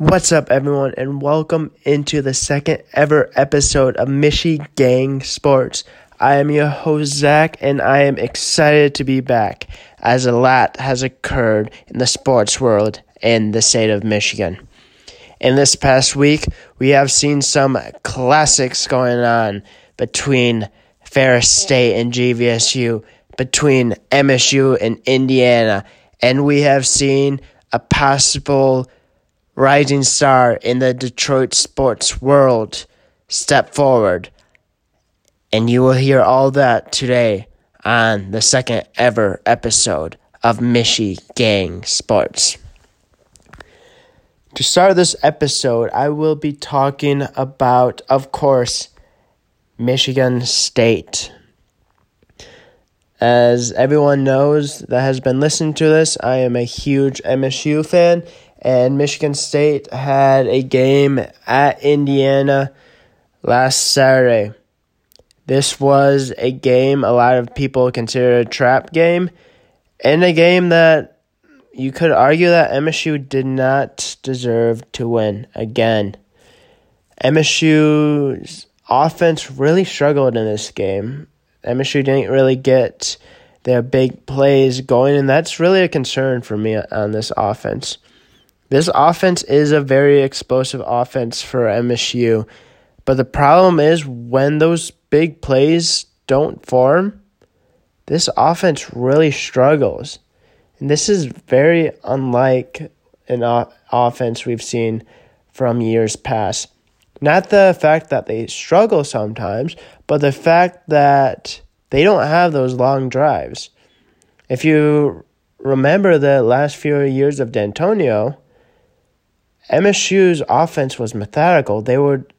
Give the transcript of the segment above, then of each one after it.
What's up, everyone, and welcome into the second ever episode of MichiGang Sports. I am your host, Zach, and I am excited to be back as a lot has occurred in the sports world in the state of Michigan. In this past week, we have seen some classics going on between Ferris State and GVSU, between MSU and Indiana, and we have seen a possible rising star in the Detroit sports world step forward. And you will hear all that today on the second ever episode of Michi Gang Sports. To start this episode, I will be talking about, of course, Michigan State. As everyone knows that has been listening to this, I am a huge MSU fan, and Michigan State had a game at Indiana last Saturday. This was a game a lot of people consider a trap game, and a game that you could argue that MSU did not deserve to win again. MSU's offense really struggled in this game. MSU didn't really get their big plays going, and that's really a concern for me on this offense. This offense is a very explosive offense for MSU, but the problem is when those big plays don't form, this offense really struggles. And this is very unlike an o- offense we've seen from years past. Not the fact that they struggle sometimes, but the fact that they don't have those long drives. If you remember the last few years of Dantonio, MSU's offense was methodical. They would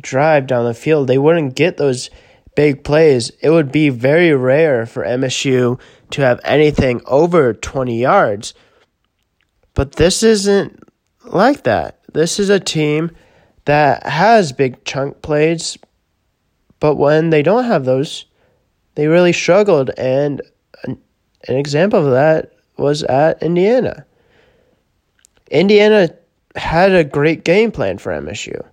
drive down the field. They wouldn't get those big plays. It would be very rare for MSU to have anything over 20 yards. But this isn't like that. This is a team that has big chunk plays, but when they don't have those, they really struggled. And an, example of that was at Indiana. Indiana had a great game plan for MSU.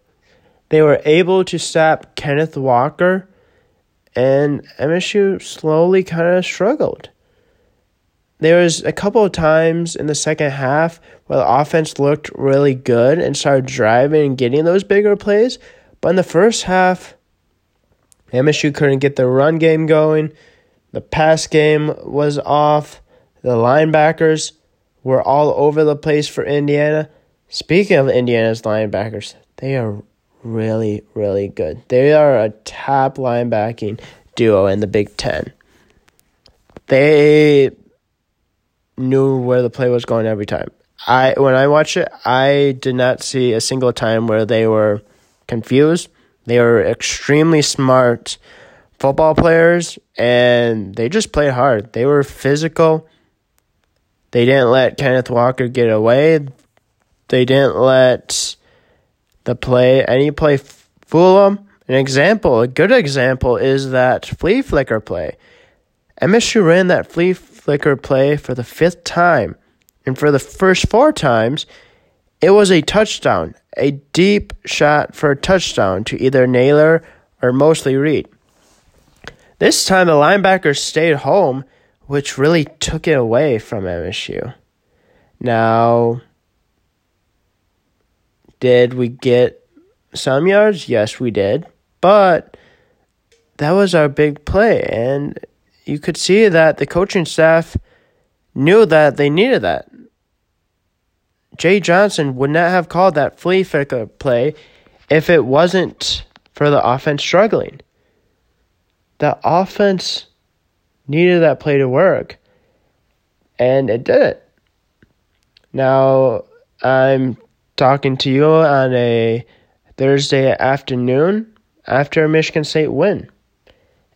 They were able to stop Kenneth Walker, and MSU slowly kind of struggled. There was a couple of times in the second half where the offense looked really good and started driving and getting those bigger plays, but in the first half, MSU couldn't get the run game going. The pass game was off. The linebackers were all over the place for Indiana. Speaking of Indiana's linebackers, they are really, really good. They are a top linebacking duo in the Big Ten. They knew where the play was going every time. I when I watched it, I did not see a single time where they were confused. They were extremely smart football players and they just played hard. They were physical. They didn't let Kenneth Walker get away. They didn't let the play any play fool them. An example, a good example is that flea flicker play. MSU ran that flea flicker play for the fifth time, and for the first four times, it was a touchdown, a deep shot for a touchdown to either Nailor or Mosley Reed. This time, the linebackers stayed home, which really took it away from MSU. Now, did we get some yards? Yes, we did. But that was our big play. And you could see that the coaching staff knew that they needed that. Jay Johnson would not have called that flea flicker play if it wasn't for the offense struggling. The offense needed that play to work, and it did it. Now, I'm talking to you on a Thursday afternoon after a Michigan State win.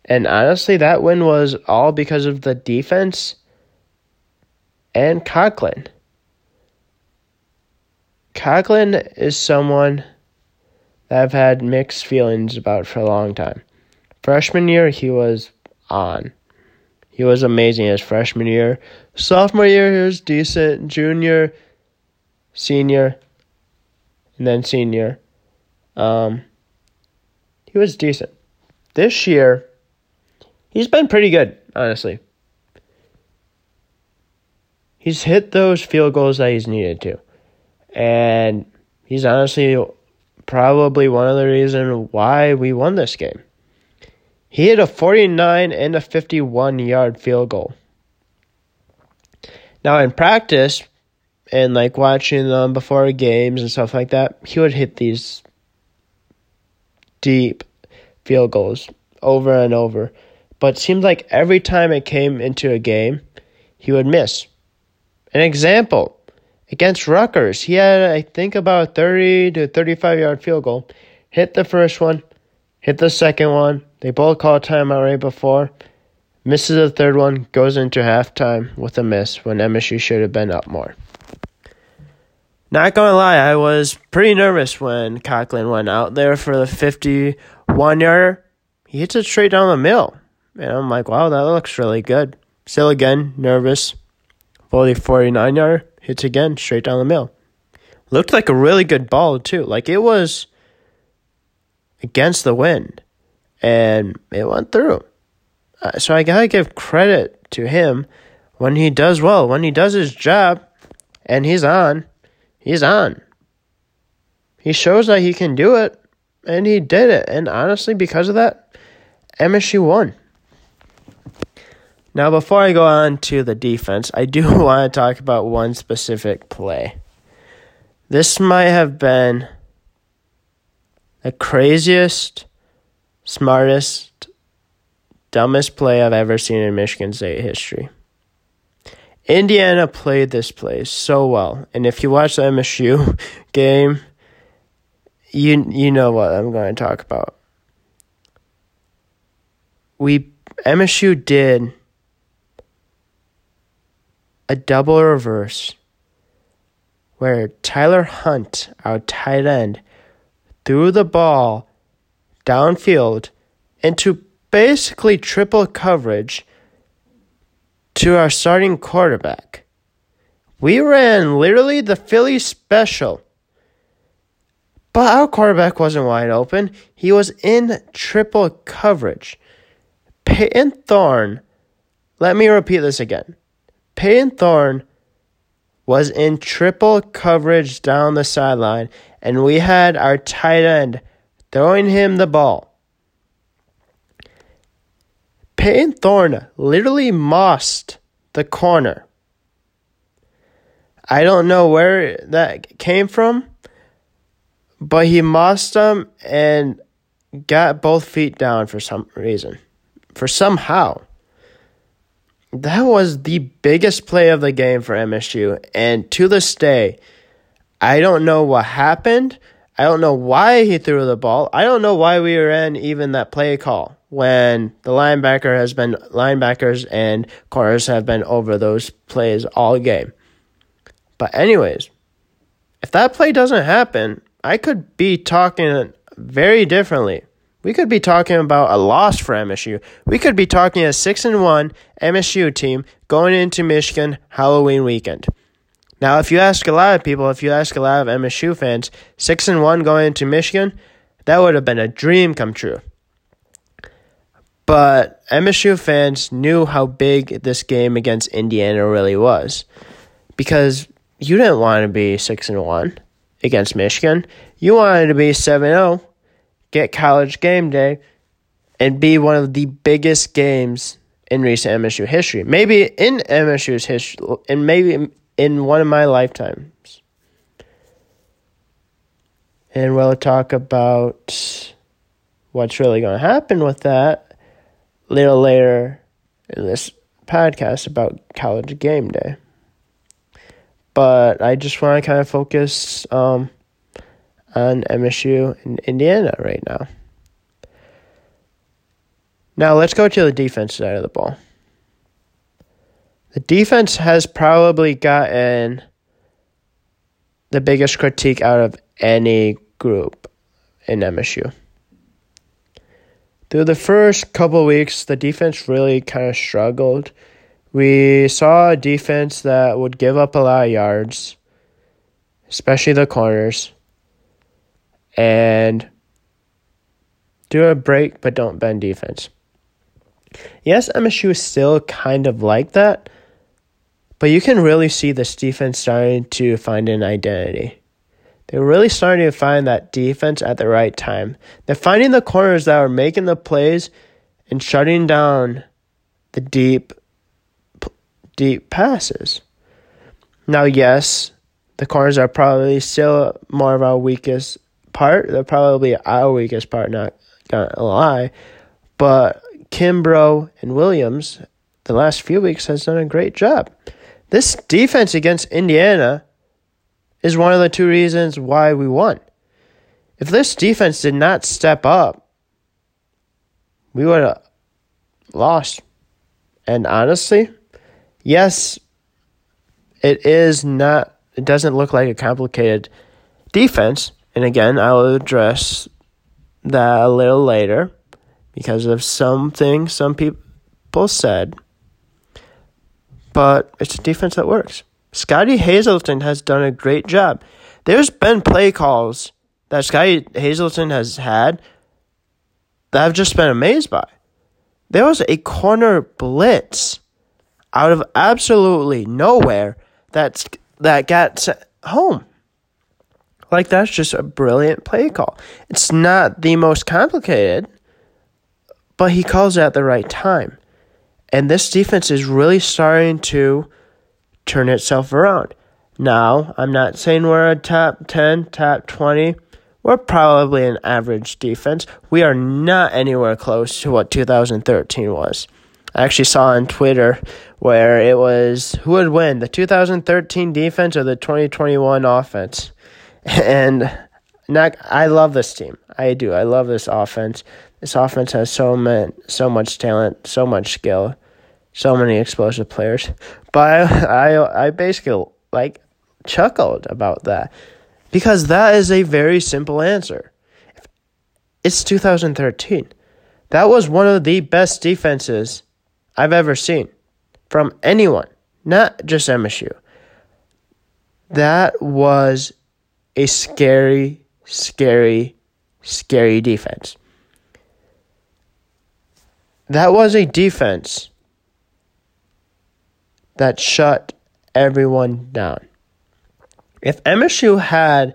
And honestly, that win was all because of the defense and Coghlin. Coghlin is someone that I've had mixed feelings about for a long time. Freshman year, he was on. He was amazing his freshman year. Sophomore year, he was decent. Junior, senior, and then senior. Um, he was decent. This year, he's been pretty good, honestly. He's hit those field goals that he's needed to. And he's honestly probably one of the reasons why we won this game. He hit a 49 and a 51 yard field goal. Now, in practice, and like watching them before games and stuff like that, he would hit these deep field goals over and over. But it seemed like every time it came into a game, he would miss. An example against Rutgers, he had, I think, about 30 to 35 yard field goal. Hit the first one, hit the second one. They both called timeout right before. Misses the third one, goes into halftime with a miss when MSU should have been up more. Not gonna lie, I was pretty nervous when Coghlin went out there for the 51 yarder. He hits it straight down the middle. And I'm like, wow, that looks really good. Still again, nervous. The 49 yarder, hits again straight down the middle. Looked like a really good ball, too. Like it was against the wind. And it went through. Uh, so I gotta give credit to him when he does well, when he does his job, and he's on, he's on. He shows that he can do it, and he did it. And honestly, because of that, MSU won. Now, before I go on to the defense, I do want to talk about one specific play. This might have been the craziest, smartest, dumbest play I've ever seen in Michigan State history. Indiana played this play so well, and if you watch the MSU game, you you know what I'm going to talk about. We MSU did a double reverse where Tyler Hunt, our tight end, threw the ball downfield into basically triple coverage to our starting quarterback. We ran literally the Philly special. But our quarterback wasn't wide open. He was in triple coverage. Payton Thorne, let me repeat this again. Payton Thorne was in triple coverage down the sideline, and we had our tight end throwing him the ball. Payton Thorne literally mossed the corner. I don't know where that came from, but he mossed him and got both feet down for some reason. For somehow. That was the biggest play of the game for MSU. And to this day, I don't know what happened. I don't know why he threw the ball. I don't know why we ran even that play call when the linebacker has been linebackers and corners have been over those plays all game. But anyways, if that play doesn't happen, I could be talking very differently. We could be talking about a loss for MSU. We could be talking a 6 and 1 MSU team going into Michigan Halloween weekend. Now, if you ask a lot of people, if you ask a lot of MSU fans, 6 and 1 going into Michigan, that would have been a dream come true. But MSU fans knew how big this game against Indiana really was. Because you didn't want to be 6 and 1 against Michigan. You wanted to be 7 0 get college game day and be one of the biggest games in recent MSU history. Maybe in MSU's history, and maybe in one of my lifetimes. And we'll talk about what's really going to happen with that little later in this podcast about college game day. But I just want to kind of focus um, on MSU and Indiana right now. Now let's go to the defense side of the ball. The defense has probably gotten the biggest critique out of any group in MSU. Through the first couple weeks, the defense really kind of struggled. We saw a defense that would give up a lot of yards, especially the corners. and do a break but don't bend defense. Yes, MSU is still kind of like that, but you can really see this defense starting to find an identity. They're really starting to find that defense at the right time. They're finding the corners that are making the plays and shutting down the deep deep passes. Now, yes, the corners are probably still more of our weakest part. They're probably our weakest part, not gonna lie. But Kimbrough and Williams, the last few weeks, has done a great job. This defense against Indiana is one of the two reasons why we won. If this defense did not step up, we would have lost. And honestly, yes, it is not, it doesn't look like a complicated defense. And again, I will address that a little later because of something some people said. But it's a defense that works. Scottie Hazelton has done a great job. There's been play calls that Scottie Hazelton has had that I've just been amazed by. There was a corner blitz out of absolutely nowhere that's that got home. Like that's just a brilliant play call. It's not the most complicated, but he calls it at the right time. And this defense is really starting to turn itself around. Now, I'm not saying we're a top 10, top 20. We're probably an average defense. We are not anywhere close to what 2013 was. I actually saw on Twitter where it was who would win, the 2013 defense or the 2021 offense. And not, I love this team. I do. I love this offense. This offense has so much, so much talent, so much skill, so many explosive players. But I, I, I basically like chuckled about that because that is a very simple answer. It's 2013. That was one of the best defenses I've ever seen from anyone, not just MSU. That was a scary, scary, scary defense. That was a defense that shut everyone down. If MSU had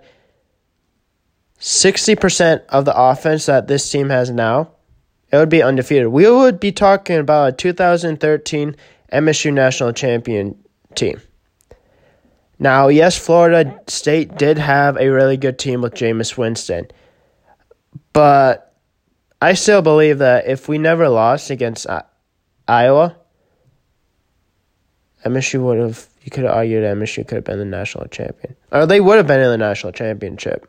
60% of the offense that this team has now, it would be undefeated. We would be talking about a 2013 MSU national champion team. Now, yes, Florida State did have a really good team with Jameis Winston, but I still believe that if we never lost against Iowa, MSU would have. You could argue that MSU could have been the national champion, or they would have been in the national championship.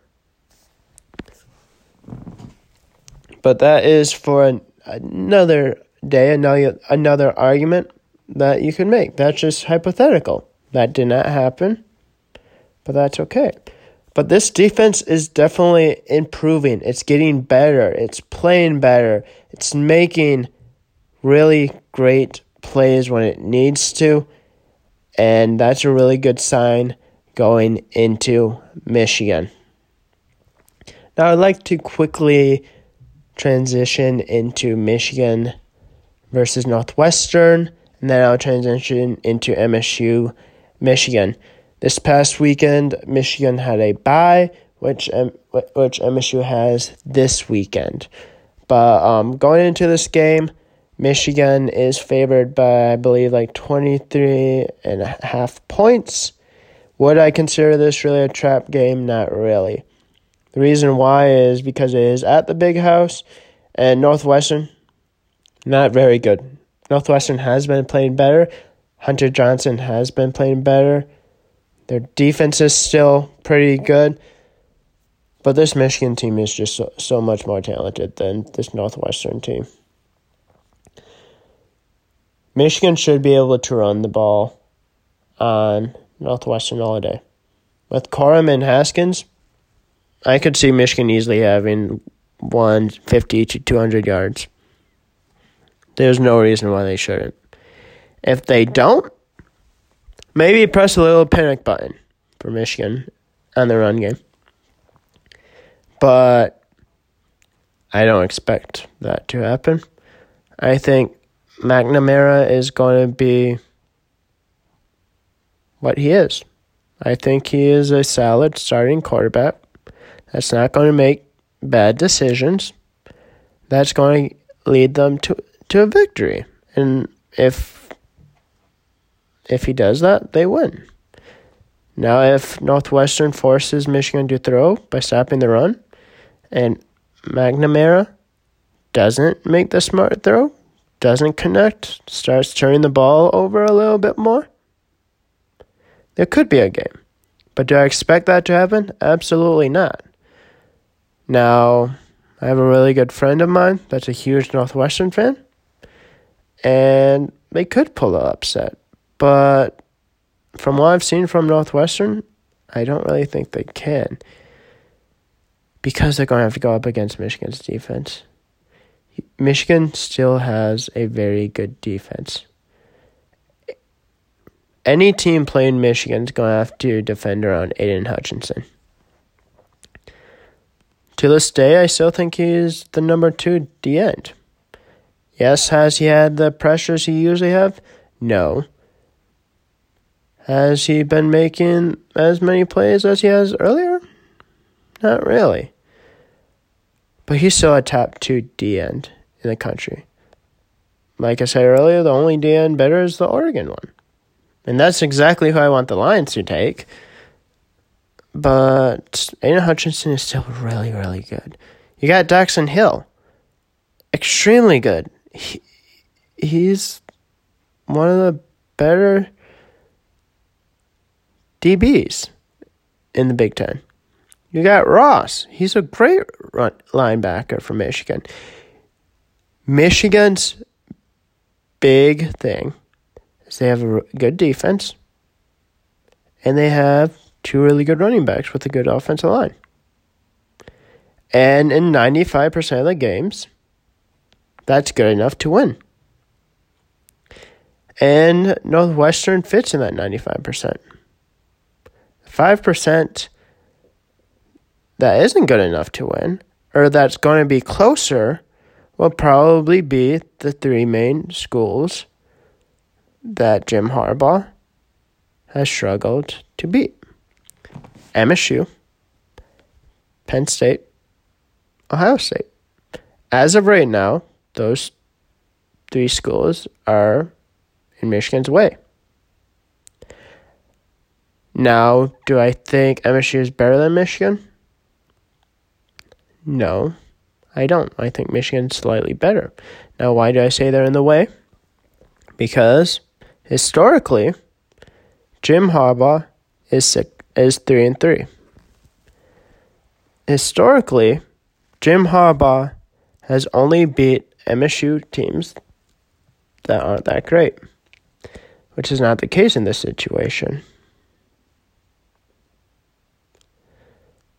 But that is for an, another day, another another argument that you can make. That's just hypothetical. That did not happen, but that's okay. But this defense is definitely improving. It's getting better. It's playing better. It's making really great plays when it needs to. And that's a really good sign going into Michigan. Now, I'd like to quickly transition into Michigan versus Northwestern, and then I'll transition into MSU, Michigan. This past weekend, Michigan had a bye, which which MSU has this weekend. But um, going into this game, Michigan is favored by I believe like 23 and a half points. Would I consider this really a trap game? Not really. The reason why is because it is at the big house and Northwestern not very good. Northwestern has been playing better. Hunter Johnson has been playing better. Their defense is still pretty good. But this Michigan team is just so, so much more talented than this Northwestern team. Michigan should be able to run the ball on Northwestern all day. With Corum and Haskins, I could see Michigan easily having 150 to 200 yards. There's no reason why they shouldn't. If they don't, maybe press a little panic button for Michigan on the run game. But I don't expect that to happen. I think McNamara is going to be what he is. I think he is a solid starting quarterback that's not going to make bad decisions. That's going to lead them to to a victory. And if if he does that, they win. Now if Northwestern forces Michigan to throw by stopping the run and McNamara doesn't make the smart throw, doesn't connect, starts turning the ball over a little bit more, there could be a game. But do I expect that to happen? Absolutely not. Now, I have a really good friend of mine that's a huge Northwestern fan, and they could pull the upset. But from what I've seen from Northwestern, I don't really think they can because they're going to have to go up against Michigan's defense. Michigan still has a very good defense. Any team playing Michigan is going to have to defend around Aidan Hutchinson. To this day, I still think he's the number two D end. Yes, has he had the pressures he usually have? No. Has he been making as many plays as he has earlier? Not really. But he's still a top two D end in the country. Like I said earlier, the only D end better is the Oregon one. And that's exactly who I want the Lions to take. But Aidan Hutchinson is still really, really good. You got Daxton Hill. Extremely good. He, he's one of the better DBs in the Big Ten. You got Ross. He's a great linebacker from Michigan. Michigan's big thing is they have a good defense and they have two really good running backs with a good offensive line. And in 95% of the games, that's good enough to win. And Northwestern fits in that 95%. 5% that isn't good enough to win, or that's going to be closer, will probably be the three main schools that Jim Harbaugh has struggled to beat. MSU, Penn State, Ohio State. As of right now, those three schools are in Michigan's way. Now, do I think MSU is better than Michigan? No, I don't. I think Michigan's slightly better. Now, why do I say they're in the way? Because historically, Jim Harbaugh is six, is three and three. Historically, Jim Harbaugh has only beat MSU teams that aren't that great, which is not the case in this situation.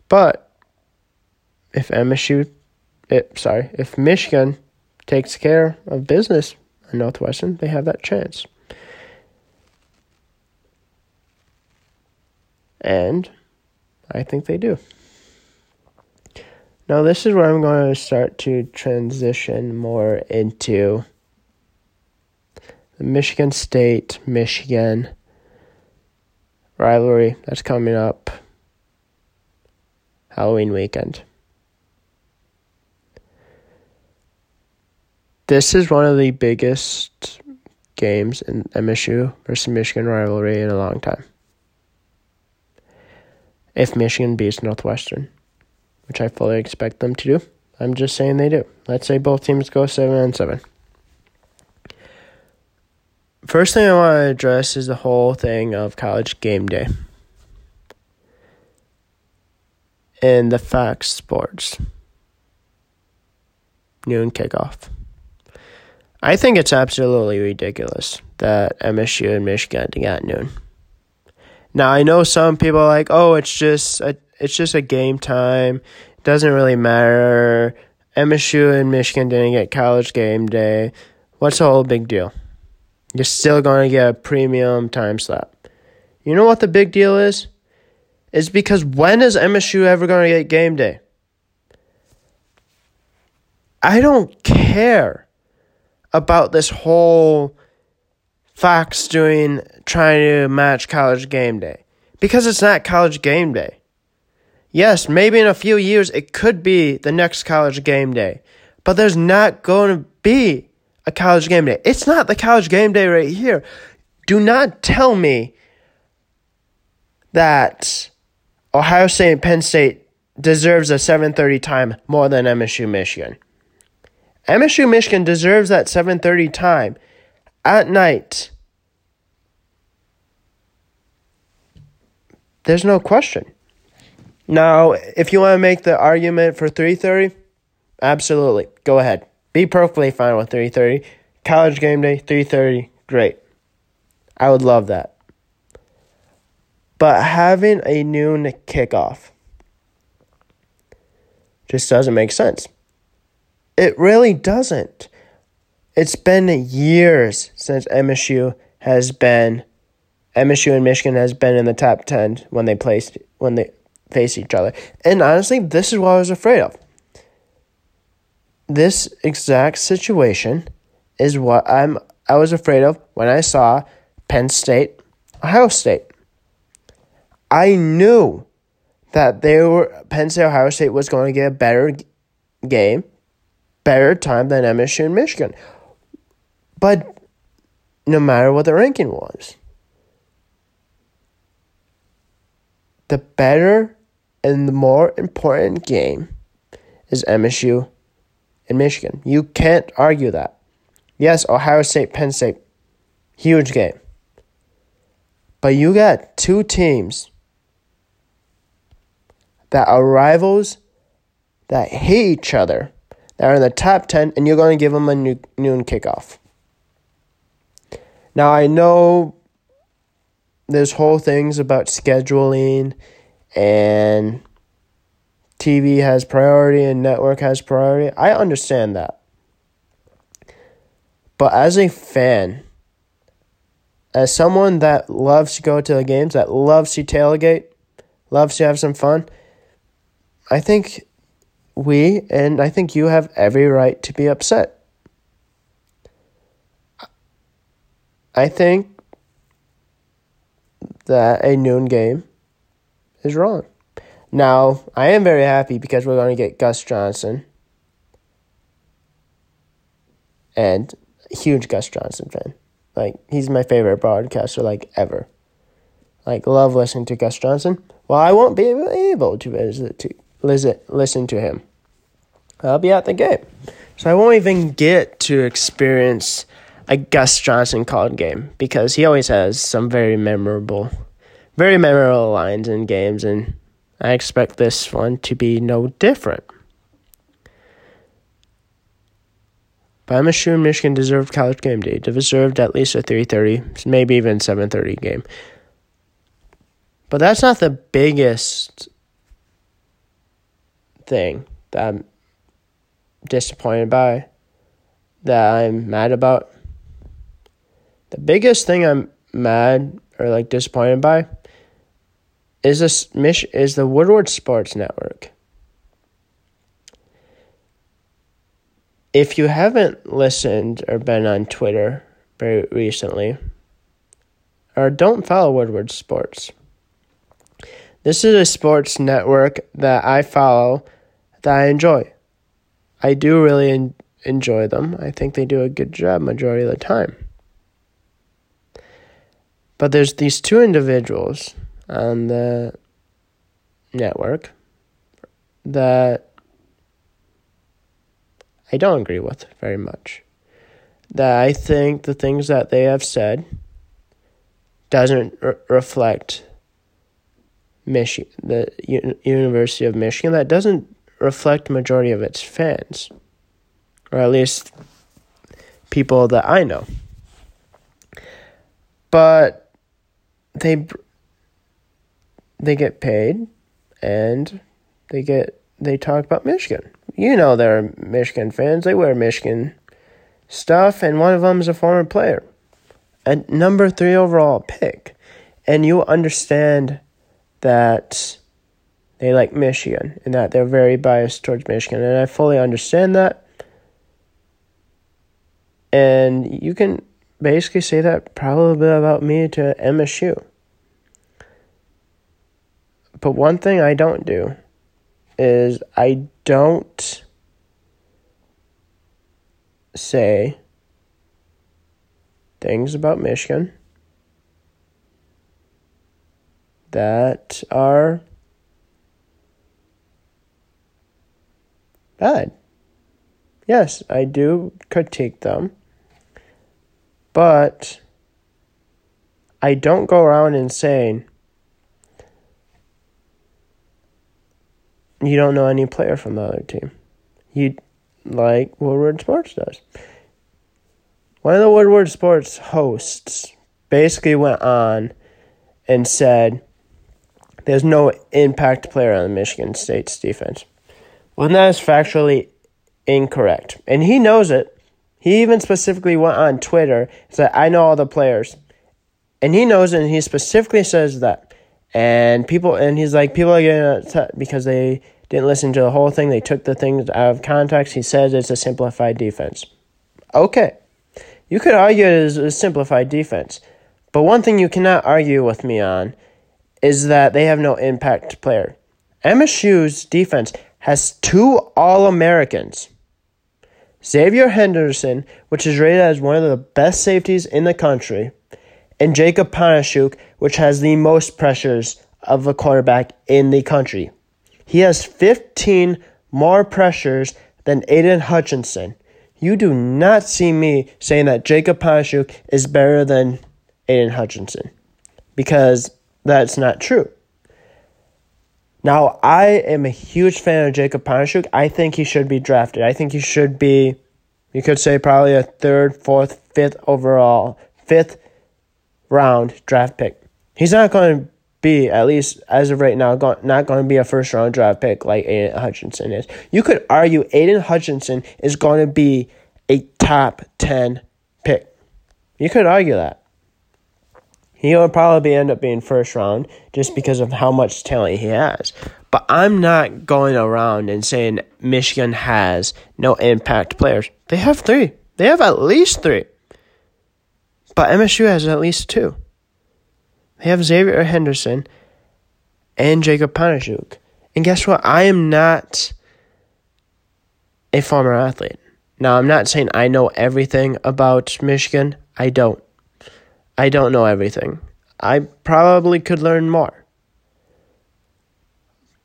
But if MSU, it, eh, sorry, if Michigan takes care of business in Northwestern, they have that chance. And I think they do. Now, this is where I'm going to start to transition more into the Michigan State Michigan rivalry that's coming up Halloween weekend. This is one of the biggest games in MSU versus Michigan rivalry in a long time if Michigan beats Northwestern, which I fully expect them to do. I'm just saying they do. Let's say both teams go 7 and 7. First thing I want to address is the whole thing of college game day and the Fox Sports noon kickoff. I think it's absolutely ridiculous that MSU and Michigan got noon. Now I know some people are like, oh, it's just a, it's just a game time. It doesn't really matter. MSU and Michigan didn't get college game day. What's the whole big deal? You're still going to get a premium time slot. You know what the big deal is? Is because when is MSU ever going to get game day? I don't care about this whole Fox doing trying to match college game day because it's not college game day. Yes, maybe in a few years it could be the next college game day, but there's not going to be a college game day. It's not the college game day right here. Do not tell me that Ohio State and Penn State deserves a 7:30 time more than MSU Michigan. MSU Michigan deserves that 7:30 time at night. There's no question. Now, if you want to make the argument for 3:30, absolutely. Go ahead. Be perfectly fine with 3:30. College game day 3:30, great. I would love that. But having a noon kickoff just doesn't make sense. It really doesn't. It's been years since MSU has been MSU and Michigan has been in the top 10 when they placed when they face each other. And honestly, this is what I was afraid of. This exact situation is what I'm I was afraid of when I saw Penn State, Ohio State. I knew that they were Penn State Ohio State was going to get a better game, better time than MSU and Michigan. But no matter what the ranking was, the better and the more important game is MSU and Michigan. You can't argue that. Yes, Ohio State, Penn State, huge game. But you got two teams that are rivals that hate each other, that are in the top 10, and you're going to give them a noon kickoff. Now, I know there's whole things about scheduling and TV has priority and network has priority. I understand that. But as a fan, as someone that loves to go to the games, that loves to tailgate, loves to have some fun, I think we and I think you have every right to be upset. I think that a noon game is wrong. Now, I am very happy because we're going to get Gus Johnson. And huge Gus Johnson fan. Like he's my favorite broadcaster like ever. Like love listening to Gus Johnson. Well, I won't be able to visit to visit listen to him. I'll be at the game. So I won't even get to experience a Gus Johnson called game because he always has some very memorable very memorable lines in games and I expect this one to be no different. But I'm assuming Michigan deserved college game day. They deserved at least a 3:30, maybe even 7:30 game. But that's not the biggest thing that I'm disappointed by, that I'm mad about. The biggest thing I'm mad or like disappointed by is this is the Woodward Sports Network. If you haven't listened or been on Twitter very recently, or don't follow Woodward Sports. This is a sports network that I follow that I enjoy. I do really en- enjoy them. I think they do a good job majority of the time. But there's these two individuals on the network that I don't agree with very much. That I think the things that they have said doesn't re- reflect Michigan, the U- University of Michigan. That doesn't reflect majority of its fans, or at least people that I know. But they they get paid and they get they talk about Michigan. You know they're Michigan fans. They wear Michigan stuff, and one of them is a former player, a number three overall pick, and you understand that they like Michigan and that they're very biased towards Michigan, and I fully understand that. And you can basically say that probably about me to MSU. But one thing I don't do is I don't say things about Michigan that are bad. Yes, I do critique them, but I don't go around and saying, you don't know any player from the other team. You like Woodward Sports does. One of the Woodward Sports hosts basically went on and said there's no impact player on the Michigan State's defense. Well, that is factually incorrect. And he knows it. He even specifically went on Twitter and said, I know all the players. And he knows it, and he specifically says that. And people, and he's like, people are getting upset because they didn't listen to the whole thing. They took the things out of context. He says it's a simplified defense. Okay. You could argue it is a simplified defense. But one thing you cannot argue with me on is that they have no impact player. MSU's defense has two All Americans. Xavier Henderson, which is rated as one of the best safeties in the country, and Jacub Panasiuk, which has the most pressures of a quarterback in the country. He has 15 more pressures than Aidan Hutchinson. You do not see me saying that Jacub Panasiuk is better than Aidan Hutchinson because that's not true. Now, I am a huge fan of Jacub Panasiuk. I think he should be drafted. I think he should be, you could say, probably a third, fourth, fifth overall, fifth round draft pick. He's not going to be, at least as of right now, not going to be a first round draft pick like Aidan Hutchinson is. You could argue Aidan Hutchinson is going to be a top 10 pick. You could argue that. He'll probably end up being first round just because of how much talent he has. But I'm not going around and saying Michigan has no impact players. They have three. They have at least three. But MSU has at least two. They have Xavier Henderson and Jacub Panasiuk. And guess what? I am not a former athlete. Now, I'm not saying I know everything about Michigan. I don't. I don't know everything. I probably could learn more.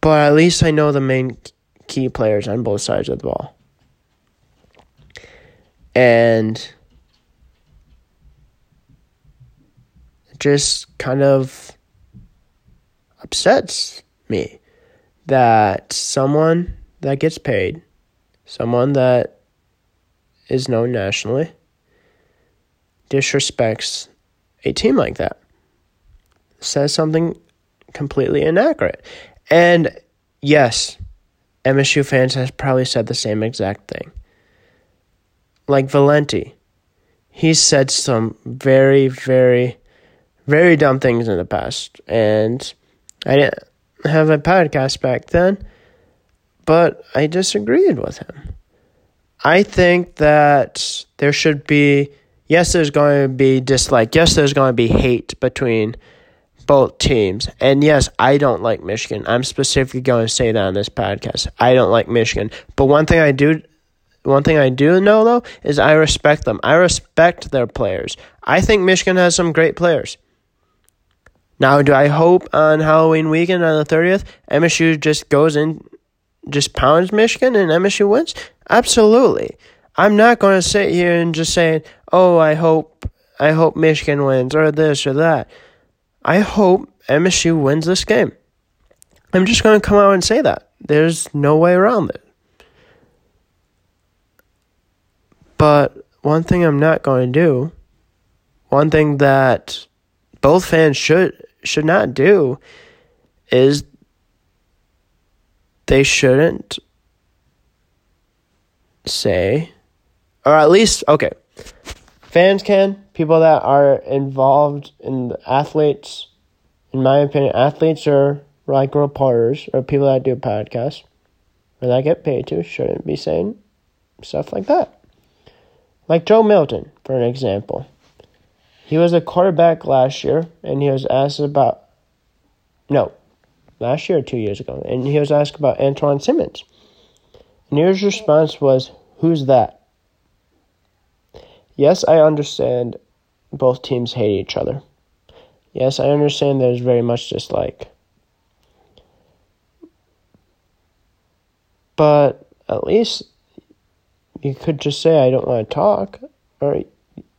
But at least I know the main key players on both sides of the ball. And it just kind of upsets me that someone that gets paid, someone that is known nationally, disrespects a team like that. Says something completely inaccurate. And yes, MSU fans has probably said the same exact thing. Like Valenti, he said some very, very very dumb things in the past. And I didn't have a podcast back then, but I disagreed with him. I think that there should be, yes, there's going to be dislike. Yes, there's going to be hate between both teams. And yes, I don't like Michigan. I'm specifically going to say that on this podcast. I don't like Michigan. But one thing I do one thing I do know though is I respect them. I respect their players. I think Michigan has some great players. Now, do I hope on Halloween weekend on the 30th, MSU just goes in, just pounds Michigan and MSU wins? Absolutely. I'm not going to sit here and just say, "Oh, I hope I hope Michigan wins or this or that." I hope MSU wins this game. I'm just going to come out and say that. There's no way around it. But one thing I'm not going to do, one thing that both fans should should not do is they shouldn't say, or at least, okay, fans can, people that are involved in the athletes, in my opinion, athletes are like reporters or people that do podcasts or that get paid to shouldn't be saying stuff like that. Like Joe Milton, for an example. He was a quarterback last year, and he was asked about. No, last year or two years ago, and he was asked about Antjuan Simmons. And his response was, Who's that? Yes, I understand both teams hate each other. Yes, I understand there's very much dislike. But at least you could just say, I don't want to talk, or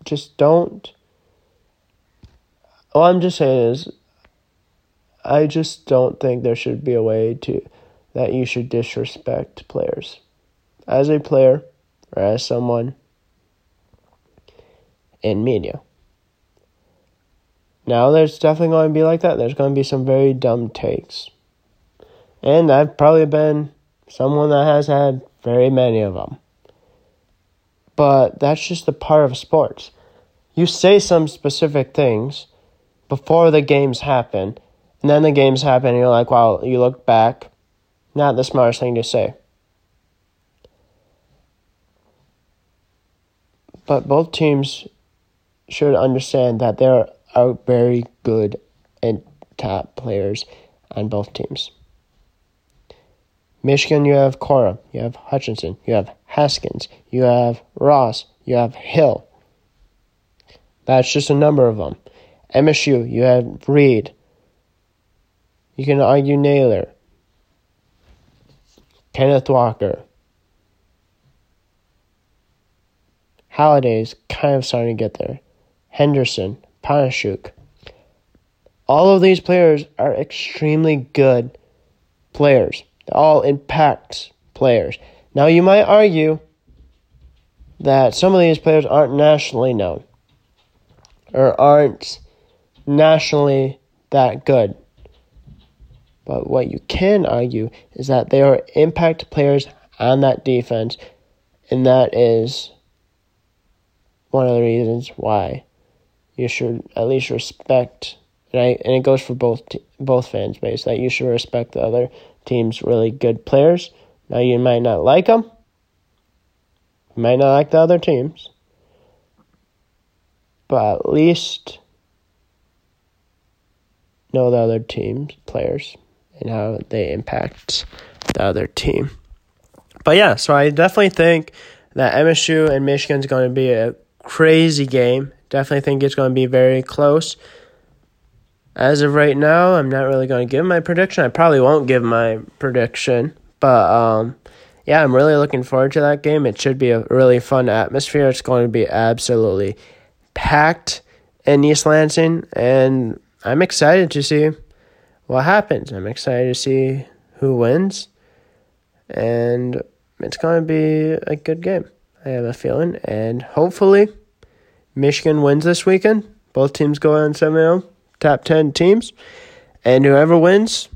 just don't. All I'm just saying is, I just don't think there should be a way to that you should disrespect players. As a player or as someone in media. Now there's definitely going to be like that. There's going to be some very dumb takes. And I've probably been someone that has had very many of them. But that's just a part of sports. You say some specific things before the games happen, and then the games happen, and you're like, wow, you look back, not the smartest thing to say. But both teams should understand that there are very good and top players on both teams. Michigan, you have Corum, you have Hutchinson, you have Haskins, you have Ross, you have Hill. That's just a number of them. MSU, you have Reed. You can argue Nailor, Kenneth Walker. Halliday's kind of starting to get there. Henderson, Panasiuk. All of these players are extremely good players. They're all impact players. Now, you might argue that some of these players aren't nationally known or aren't nationally that good. But what you can argue is that they are impact players on that defense, and that is one of the reasons why you should at least respect, and, I, and it goes for both both fans base that you should respect the other team's really good players. Now you might not like them, you might not like the other teams, but at least know the other team's players and how they impact the other team. But yeah, so I definitely think that MSU and Michigan is going to be a crazy game. Definitely think it's going to be very close. As of right now, I'm not really going to give my prediction. I probably won't give my prediction, but um, yeah, I'm really looking forward to that game. It should be a really fun atmosphere. It's going to be absolutely packed in East Lansing, and I'm excited to see what happens. I'm excited to see who wins, and it's going to be a good game. I have a feeling, and hopefully, Michigan wins this weekend. Both teams go on 7 0, top 10 teams, and whoever wins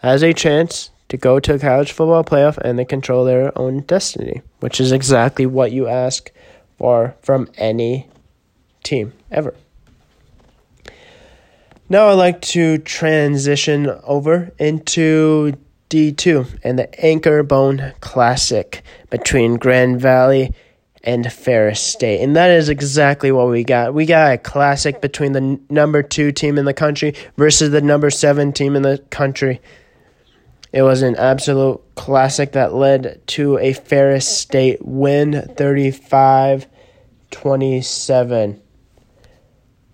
has a chance to go to a college football playoff and they control their own destiny, which is exactly what you ask for from any team ever. Now I'd like to transition over into D2 and the Anchor Bone Classic between Grand Valley and Ferris State. And that is exactly what we got. We got a classic between the number two team in the country versus the number seven team in the country. It was an absolute classic that led to a Ferris State win 35 27.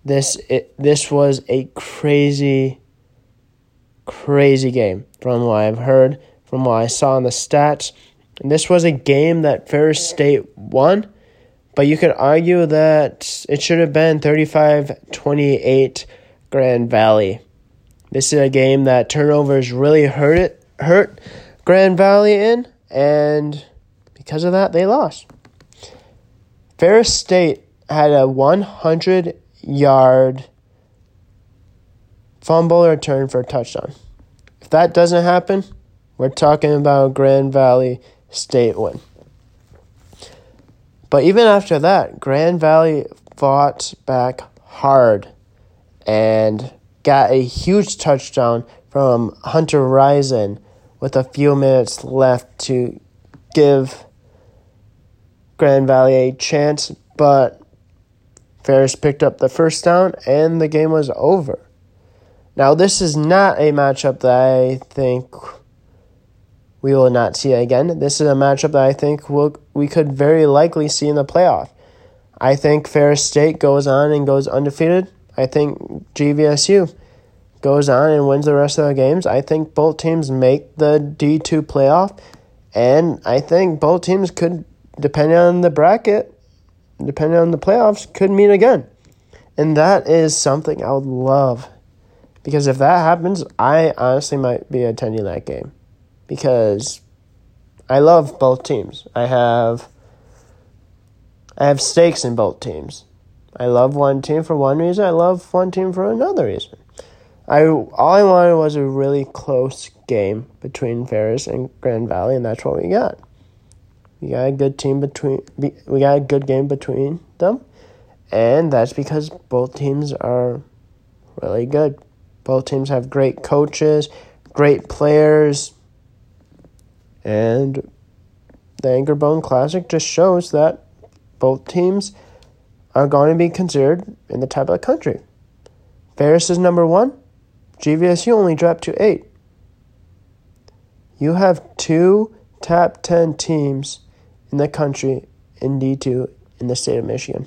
This it, this was a crazy crazy game from what I've heard, from what I saw in the stats. And this was a game that Ferris State won, but you could argue that it should have been 35 28 Grand Valley. This is a game that turnovers really hurt it hurt Grand Valley in, and because of that they lost. Ferris State had a 100 yard fumble return for a touchdown. If that doesn't happen, we're talking about Grand Valley State win. But even after that, Grand Valley fought back hard and got a huge touchdown from Hunter Rison with a few minutes left to give Grand Valley a chance but Ferris picked up the first down and the game was over. Now, this is not a matchup that I think we will not see again. This is a matchup that I think we'll, we could very likely see in the playoff. I think Ferris State goes on and goes undefeated. I think GVSU goes on and wins the rest of the games. I think both teams make the D2 playoff. And I think both teams could, depending on the bracket, depending on the playoffs, could meet again. And that is something I would love. Because if that happens, I honestly might be attending that game. Because I love both teams. I have I have stakes in both teams. I love one team for one reason, I love one team for another reason. I all I wanted was a really close game between Ferris and Grand Valley, and that's what we got. We got a good team between. We got a good game between them, and that's because both teams are really good. Both teams have great coaches, great players, and the Anchor Bone Classic just shows that both teams are going to be considered in the top of the country. Ferris is number one. GVSU only dropped to eight. You have two top 10 teams in the country in D2 in the state of Michigan.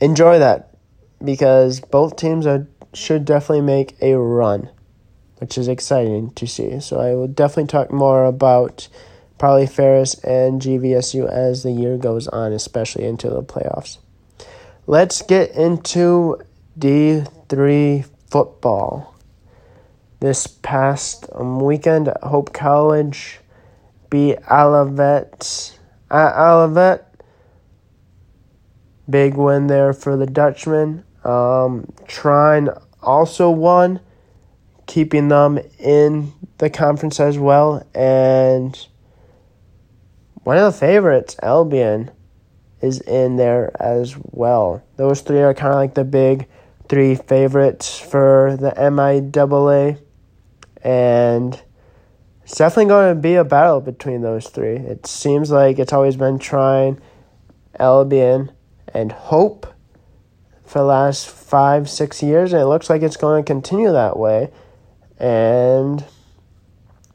Enjoy that because both teams are should definitely make a run, which is exciting to see. So I will definitely talk more about probably Ferris and GVSU as the year goes on, especially into the playoffs. Let's get into D3 football. This past weekend Hope College beat Olivet at Olivet. Big win there for the Dutchman. Um, Trine also won, keeping them in the conference as well. And one of the favorites, Albion, is in there as well. Those three are kind of like the big three favorites for the MIAA. And it's definitely going to be a battle between those three. It seems like it's always been Trine Albion, and Hope for the last five, six years, and it looks like it's going to continue that way. And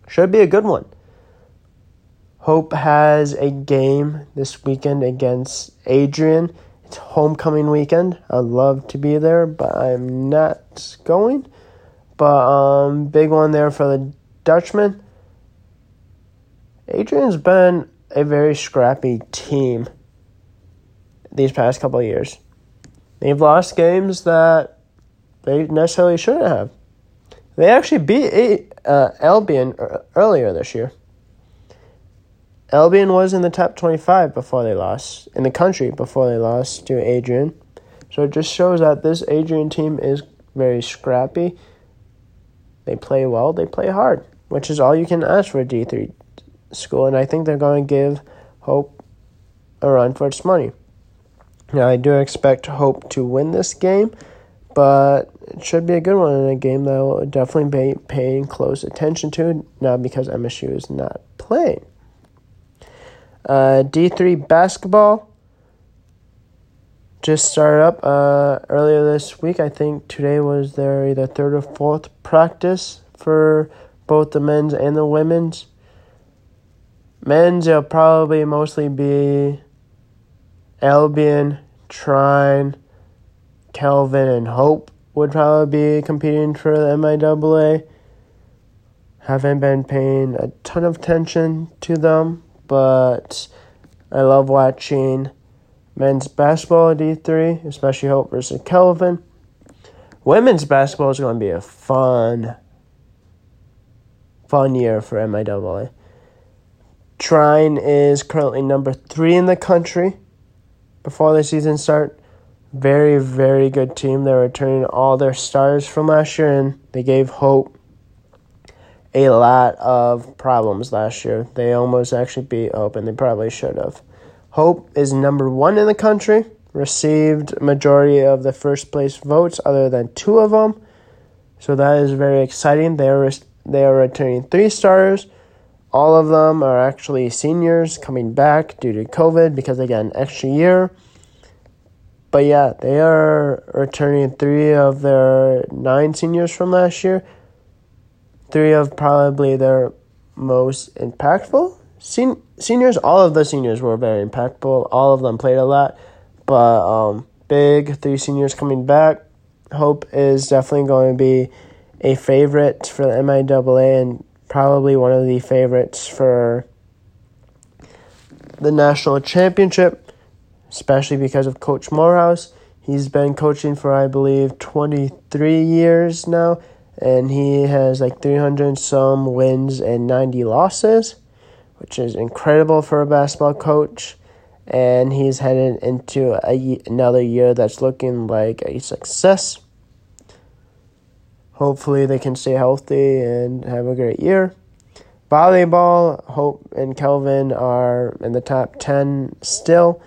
should be a good one. Hope has a game this weekend against Adrian. It's homecoming weekend. I'd love to be there, but I'm not going. But um, big one there for the Dutchman. Adrian's been a very scrappy team these past couple of years. They've lost games that they necessarily shouldn't have. They actually beat uh, Albion earlier this year. Albion was in the top 25 before they lost, in the country before they lost to Adrian. So it just shows that this Adrian team is very scrappy. They play well, they play hard, which is all you can ask for a D3 school. And I think they're going to give Hope a run for its money. Now, I do expect Hope to win this game, but it should be a good one and a game that will definitely be paying close attention to now because MSU is not playing. Uh, D3 basketball just started up uh, earlier this week. I think today was their either third or fourth practice for both the men's and the women's. Men's, it'll probably mostly be Albion, Trine, Calvin, and Hope would probably be competing for the MIAA. Haven't been paying a ton of attention to them, but I love watching men's basketball at D3, especially Hope versus Calvin. Women's basketball is going to be a fun, fun year for MIAA. Trine is currently number three in the country before the season start. Very, very good team. They're returning all their stars from last year, and they gave Hope a lot of problems last year. They almost actually beat Hope, and they probably should have. Hope is number one in the country, received majority of the first place votes, other than two of them. So that is very exciting. They are they are returning three stars. All of them are actually seniors coming back due to COVID because they got an extra year. But yeah, they are returning three of their nine seniors from last year. Three of probably their most impactful Sen- seniors. All of the seniors were very impactful. All of them played a lot, but um, big three seniors coming back. Hope is definitely going to be a favorite for the MIAA and probably one of the favorites for the national championship, especially because of Coach Morehouse. He's been coaching for, I believe, 23 years now, and he has like 300 some wins and 90 losses, which is incredible for a basketball coach. And he's headed into a, another year that's looking like a success. Hopefully, they can stay healthy and have a great year. Volleyball, Hope and Calvin are in the top 10 still.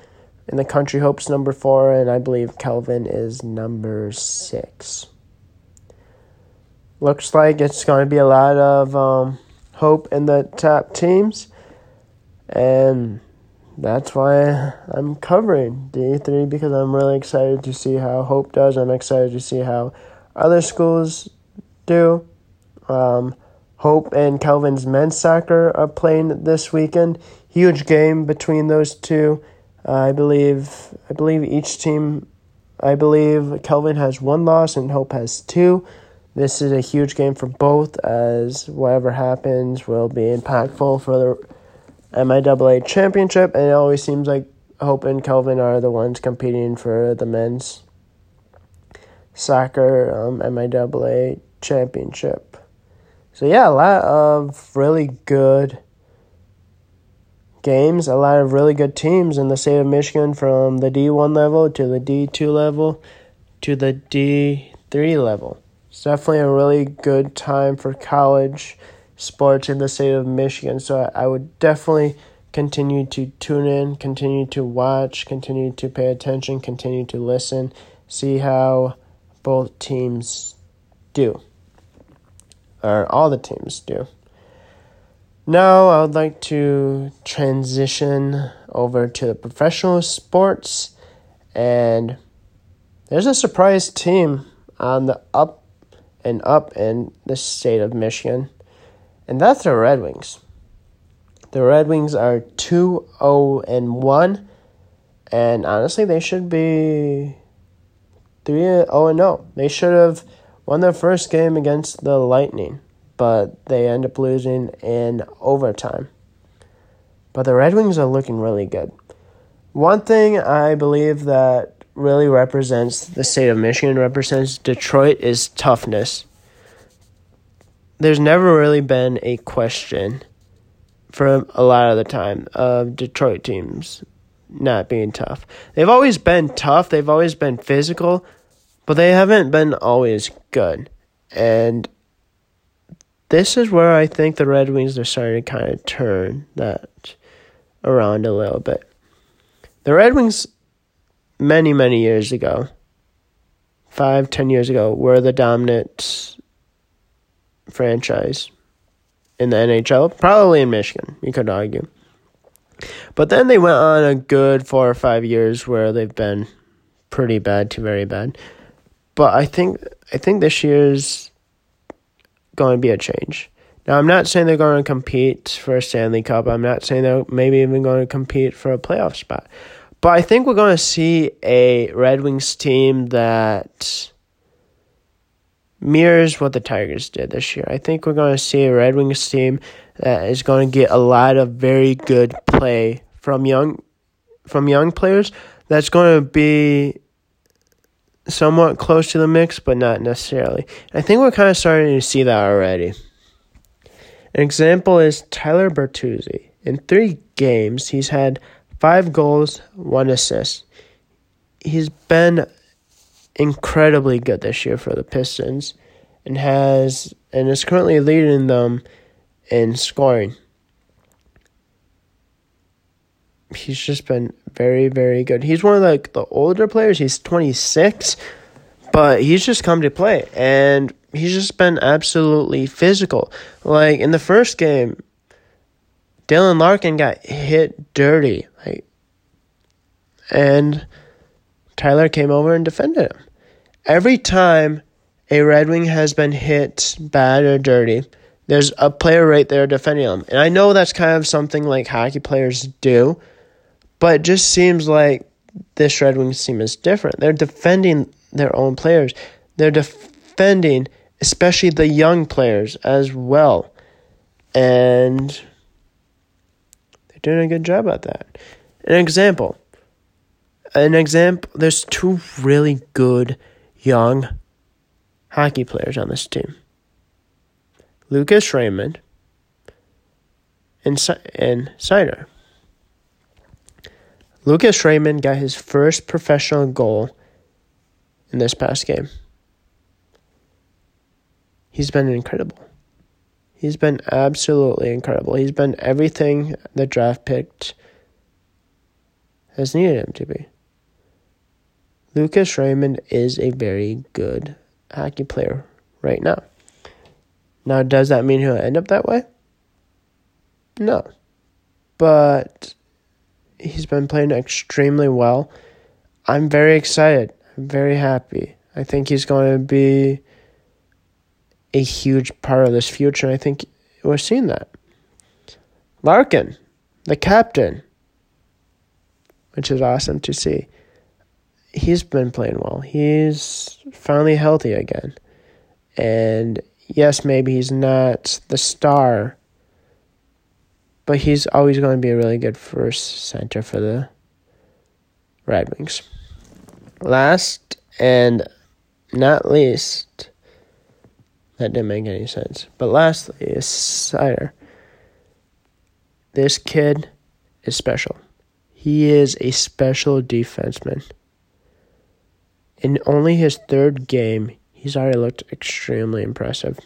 In the country, Hope's number four, and I believe Calvin is number six. Looks like it's going to be a lot of um, Hope in the top teams, and that's why I'm covering D3 because I'm really excited to see how Hope does. I'm excited to see how other schools do. Um, Hope and Calvin's men's soccer are playing this weekend. Huge game between those two. Uh, I believe I believe each team I believe Calvin has one loss and Hope has two. This is a huge game for both as whatever happens will be impactful for the MIAA championship and it always seems like Hope and Calvin are the ones competing for the men's soccer um, MIAA championship. So yeah, a lot of really good games, a lot of really good teams in the state of Michigan from the D1 level to the D2 level to the D3 level. It's definitely a really good time for college sports in the state of Michigan. So I would definitely continue to tune in, continue to watch, continue to pay attention, continue to listen, see how both teams do or all the teams do. Now, I would like to transition over to the professional sports, and there's a surprise team on the up and up in the state of Michigan, and that's the Red Wings. The Red Wings are 2 0 and 1, and honestly, they should be 3 0 and 0. They should have won their first game against the Lightning, but they end up losing in overtime. But the Red Wings are looking really good. One thing I believe that really represents the state of Michigan, represents Detroit, is toughness. There's never really been a question for a lot of the time of Detroit teams not being tough. They've always been tough, they've always been physical, but they haven't been always good. And this is where I think the Red Wings are starting to kind of turn that around a little bit. The Red Wings, many, many years ago, five, ten years ago, were the dominant franchise in the NHL, probably in Michigan, you could argue. But then they went on a good four or five years where they've been pretty bad to very bad. But I think I think this year's going to be a change. Now, I'm not saying they're going to compete for a Stanley Cup. I'm not saying they're maybe even going to compete for a playoff spot. But I think we're going to see a Red Wings team that mirrors what the Tigers did this year. I think we're going to see a Red Wings team that is going to get a lot of very good play from young from young players. That's going to be somewhat close to the mix, but not necessarily. I think we're kind of starting to see that already. An example is Tyler Bertuzzi. In three games, he's had five goals, one assist. He's been incredibly good this year for the Pistons and has and is currently leading them in scoring. He's just been very, very good. He's one of like the older players. He's 26, but he's just come to play and he's just been absolutely physical. Like in the first game, Dylan Larkin got hit dirty, like, and Tyler came over and defended him. Every time a Red Wing has been hit bad or dirty, there's a player right there defending him. And I know that's kind of something like hockey players do, but it just seems like this Red Wings team is different. They're defending their own players. They're defending especially the young players as well. And they're doing a good job at that. An example. An example there's two really good young hockey players on this team. Lucas Raymond and, and Seider. Lucas Raymond got his first professional goal in this past game. He's been incredible. He's been absolutely incredible. He's been everything the draft picked has needed him to be. Lucas Raymond is a very good hockey player right now. Now, does that mean he'll end up that way? No. But he's been playing extremely well. I'm very excited. I'm very happy. I think he's going to be a huge part of this future. I think we're seeing that. Larkin, the captain, which is awesome to see. He's been playing well. He's finally healthy again. And yes, maybe he's not the star, but he's always going to be a really good first center for the Red Wings. Last and not least, that didn't make any sense. But lastly is Seider. This kid is special. He is a special defenseman. In only his third game, he's already looked extremely impressive.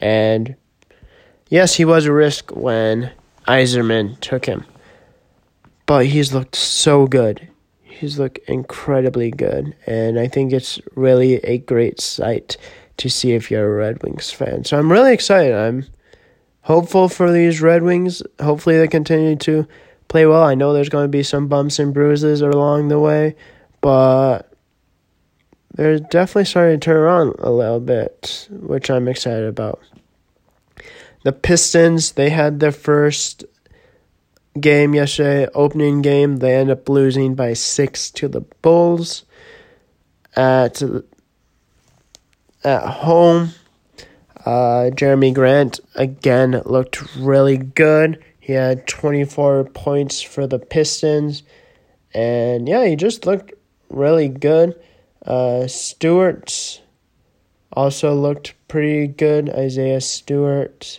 And yes, he was a risk when Yzerman took him. But he's looked so good. He's looked incredibly good. And I think it's really a great sight to see if you're a Red Wings fan. So I'm really excited. I'm hopeful for these Red Wings. Hopefully they continue to play well. I know there's going to be some bumps and bruises along the way, but they're definitely starting to turn around a little bit, which I'm excited about. The Pistons, they had their first game yesterday, opening game. They end up losing by six to the Bulls at at home. Uh, Jerami Grant again looked really good. He had 24 points for the Pistons, and yeah, he just looked really good. Uh, Stewart also looked pretty good. Isaiah Stewart.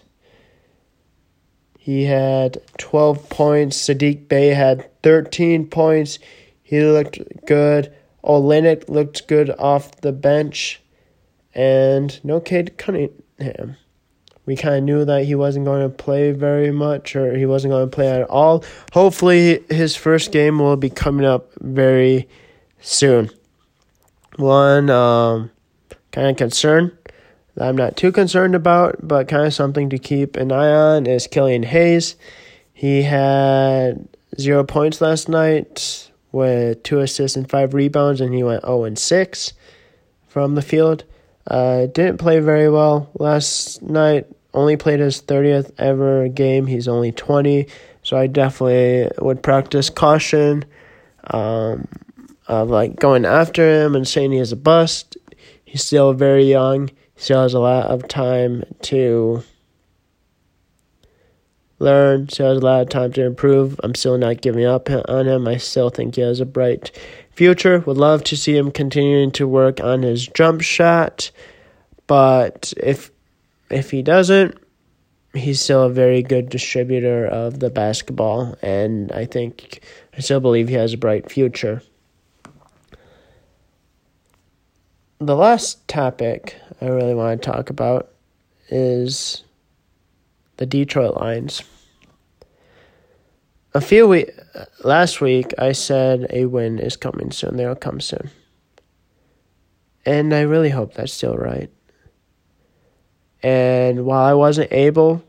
He had 12 points. Sadiq Bey had 13 points. He looked good. Olynyk looked good off the bench. And no Cade Cunningham. We kind of knew that he wasn't going to play very much or he wasn't going to play at all. Hopefully, his first game will be coming up very soon. One um, kind of concern I'm not too concerned about, but kind of something to keep an eye on is Killian Hayes. He had zero points last night with two assists and five rebounds, and he went 0 and 6 from the field. Uh, didn't play very well last night. Only played his 30th ever game. He's only 20, so I definitely would practice caution. Um, of like going after him and saying he is a bust. He's still very young. Still has a lot of time to learn. Still has a lot of time to improve. I'm still not giving up on him. I still think he has a bright future. Would love to see him continuing to work on his jump shot, but if if he doesn't, he's still a very good distributor of the basketball, and I think I still believe he has a bright future. The last topic I really want to talk about is the Detroit Lions. A few week last week I said a win is coming soon. They'll come soon. And I really hope that's still right. And while I wasn't able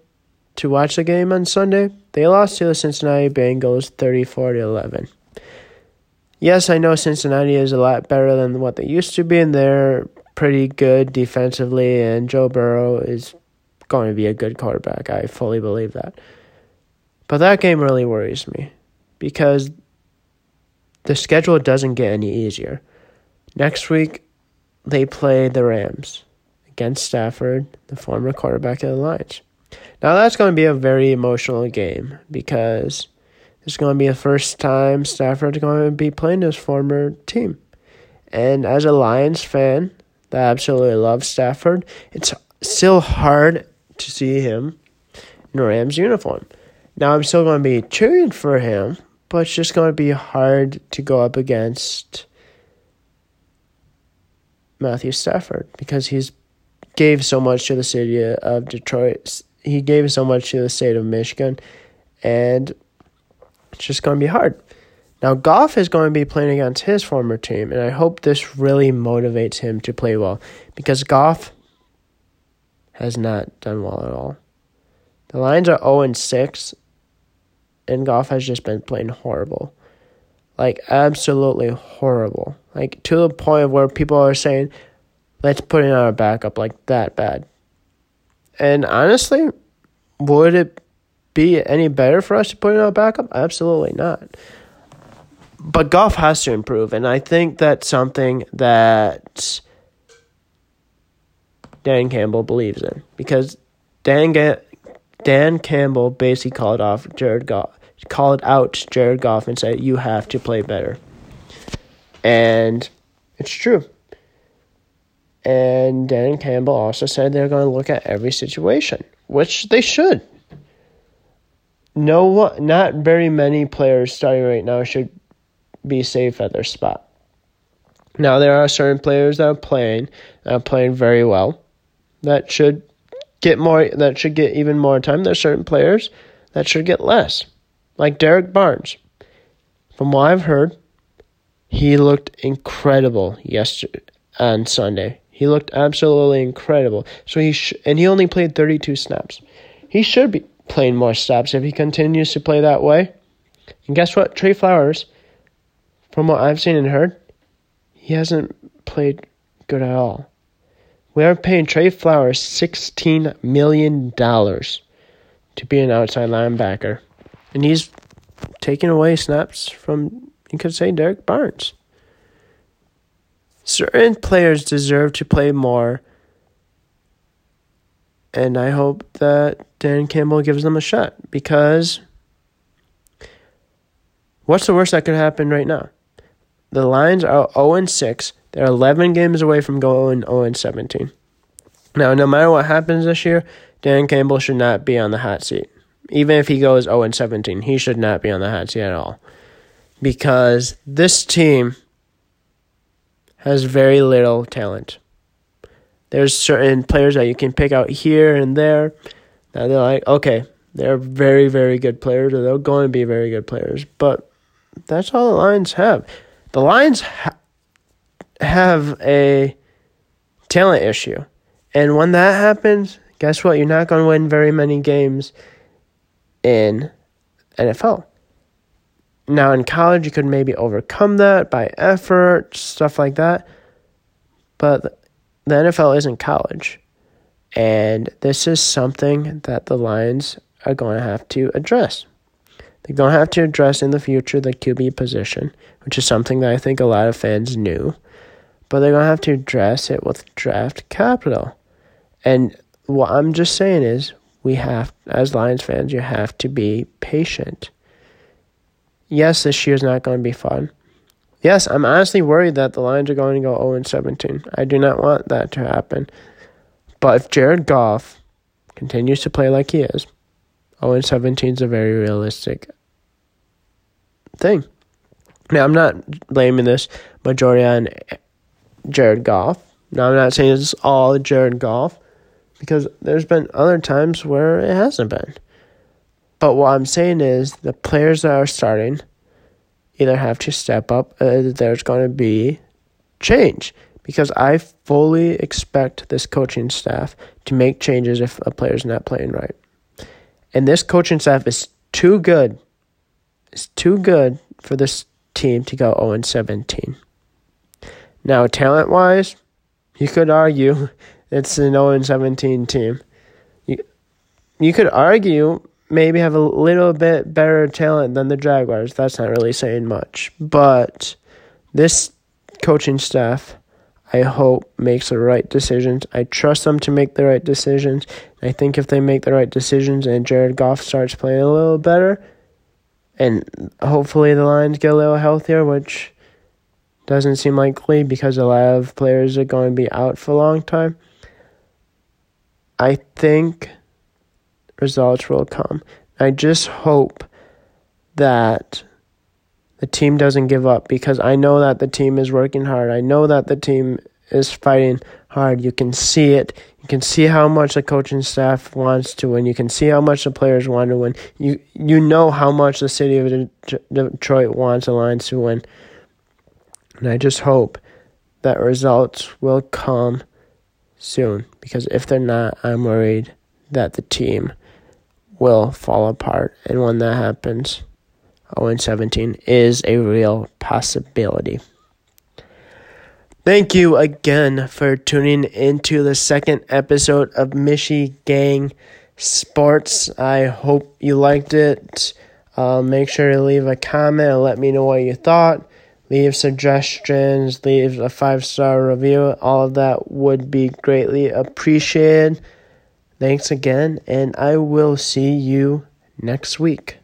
to watch the game on Sunday, they lost to the Cincinnati Bengals 34 to 11. Yes, I know Cincinnati is a lot better than what they used to be, and they're pretty good defensively, and Joe Burrow is going to be a good quarterback. I fully believe that. But that game really worries me because the schedule doesn't get any easier. Next week, they play the Rams against Stafford, the former quarterback of the Lions. Now, that's going to be a very emotional game because it's going to be the first time Stafford's going to be playing his former team. And as a Lions fan that absolutely loves Stafford, it's still hard to see him in a Rams uniform. Now, I'm still going to be cheering for him, but it's just going to be hard to go up against Matthew Stafford because he's gave so much to the city of Detroit. He gave so much to the state of Michigan, and it's just going to be hard. Now, Goff is going to be playing against his former team, and I hope this really motivates him to play well because Goff has not done well at all. The Lions are 0 and 6, and Goff has just been playing horrible. Like, absolutely horrible. Like, to the point where people are saying, let's put in our backup like that bad. And honestly, would it be any better for us to put in our backup? Absolutely not. But Goff has to improve, and I think that's something that Dan Campbell believes in because Dan Ga- Dan Campbell basically called off Jared Goff, called out Jared Goff and said you have to play better, and it's true. And Dan Campbell also said they're going to look at every situation, which they should. No, one, not very many players starting right now should be safe at their spot. Now there are certain players that are playing that are playing very well that should get more that should get even more time. There's certain players that should get less. Like Derrick Barnes. From what I've heard, he looked incredible yesterday on Sunday. He looked absolutely incredible. So he sh- and he only played 32 snaps. He should be playing more snaps if he continues to play that way. And guess what? Trey Flowers, from what I've seen and heard, he hasn't played good at all. We are paying Trey Flowers $16 million to be an outside linebacker. And he's taking away snaps from, you could say, Derrick Barnes. Certain players deserve to play more. And I hope that Dan Campbell gives them a shot because what's the worst that could happen right now? The Lions are 0 6. They're 11 games away from going 0 17. Now, no matter what happens this year, Dan Campbell should not be on the hot seat. Even if he goes 0 17, he should not be on the hot seat at all. Because this team has very little talent. There's certain players that you can pick out here and there that they're like, okay, they're very, very good players, or they're going to be very good players. But that's all the Lions have. The Lions ha- have a talent issue. And when that happens, guess what? You're not going to win very many games in NFL. Now, in college, you could maybe overcome that by effort, stuff like that. But the NFL isn't college. And this is something that the Lions are going to have to address. They're going to have to address in the future the QB position, which is something that I think a lot of fans knew. But they're going to have to address it with draft capital. And what I'm just saying is, we have, as Lions fans, you have to be patient. Yes, this year's not going to be fun. Yes, I'm honestly worried that the Lions are going to go 0 17. I do not want that to happen. But if Jared Goff continues to play like he is, 0 17 is a very realistic thing. Now, I'm not blaming this majority on Jared Goff. Now, I'm not saying it's all Jared Goff because there's been other times where it hasn't been. But what I'm saying is the players that are starting either have to step up, uh, there's going to be change because I fully expect this coaching staff to make changes if a player's not playing right. And this coaching staff is too good. It's too good for this team to go 0 17. Now, talent wise, you could argue it's an 0 17 team. You, you could argue maybe have a little bit better talent than the Jaguars. That's not really saying much. But this coaching staff, I hope, makes the right decisions. I trust them to make the right decisions. I think if they make the right decisions and Jared Goff starts playing a little better, and hopefully the Lions get a little healthier, which doesn't seem likely because a lot of players are going to be out for a long time. I think results will come. I just hope that the team doesn't give up because I know that the team is working hard. I know that the team is fighting hard. You can see it. You can see how much the coaching staff wants to win. You can see how much the players want to win. You you know how much the city of Detroit wants the Lions to win. And I just hope that results will come soon because if they're not, I'm worried that the team will fall apart. And when that happens, 0 17 is a real possibility. Thank you again for tuning into the second episode of Michi Gang Sports. I hope you liked it. Uh, make sure to leave a comment and let me know what you thought. Leave suggestions, leave a five star review. All of that would be greatly appreciated. Thanks again, and I will see you next week.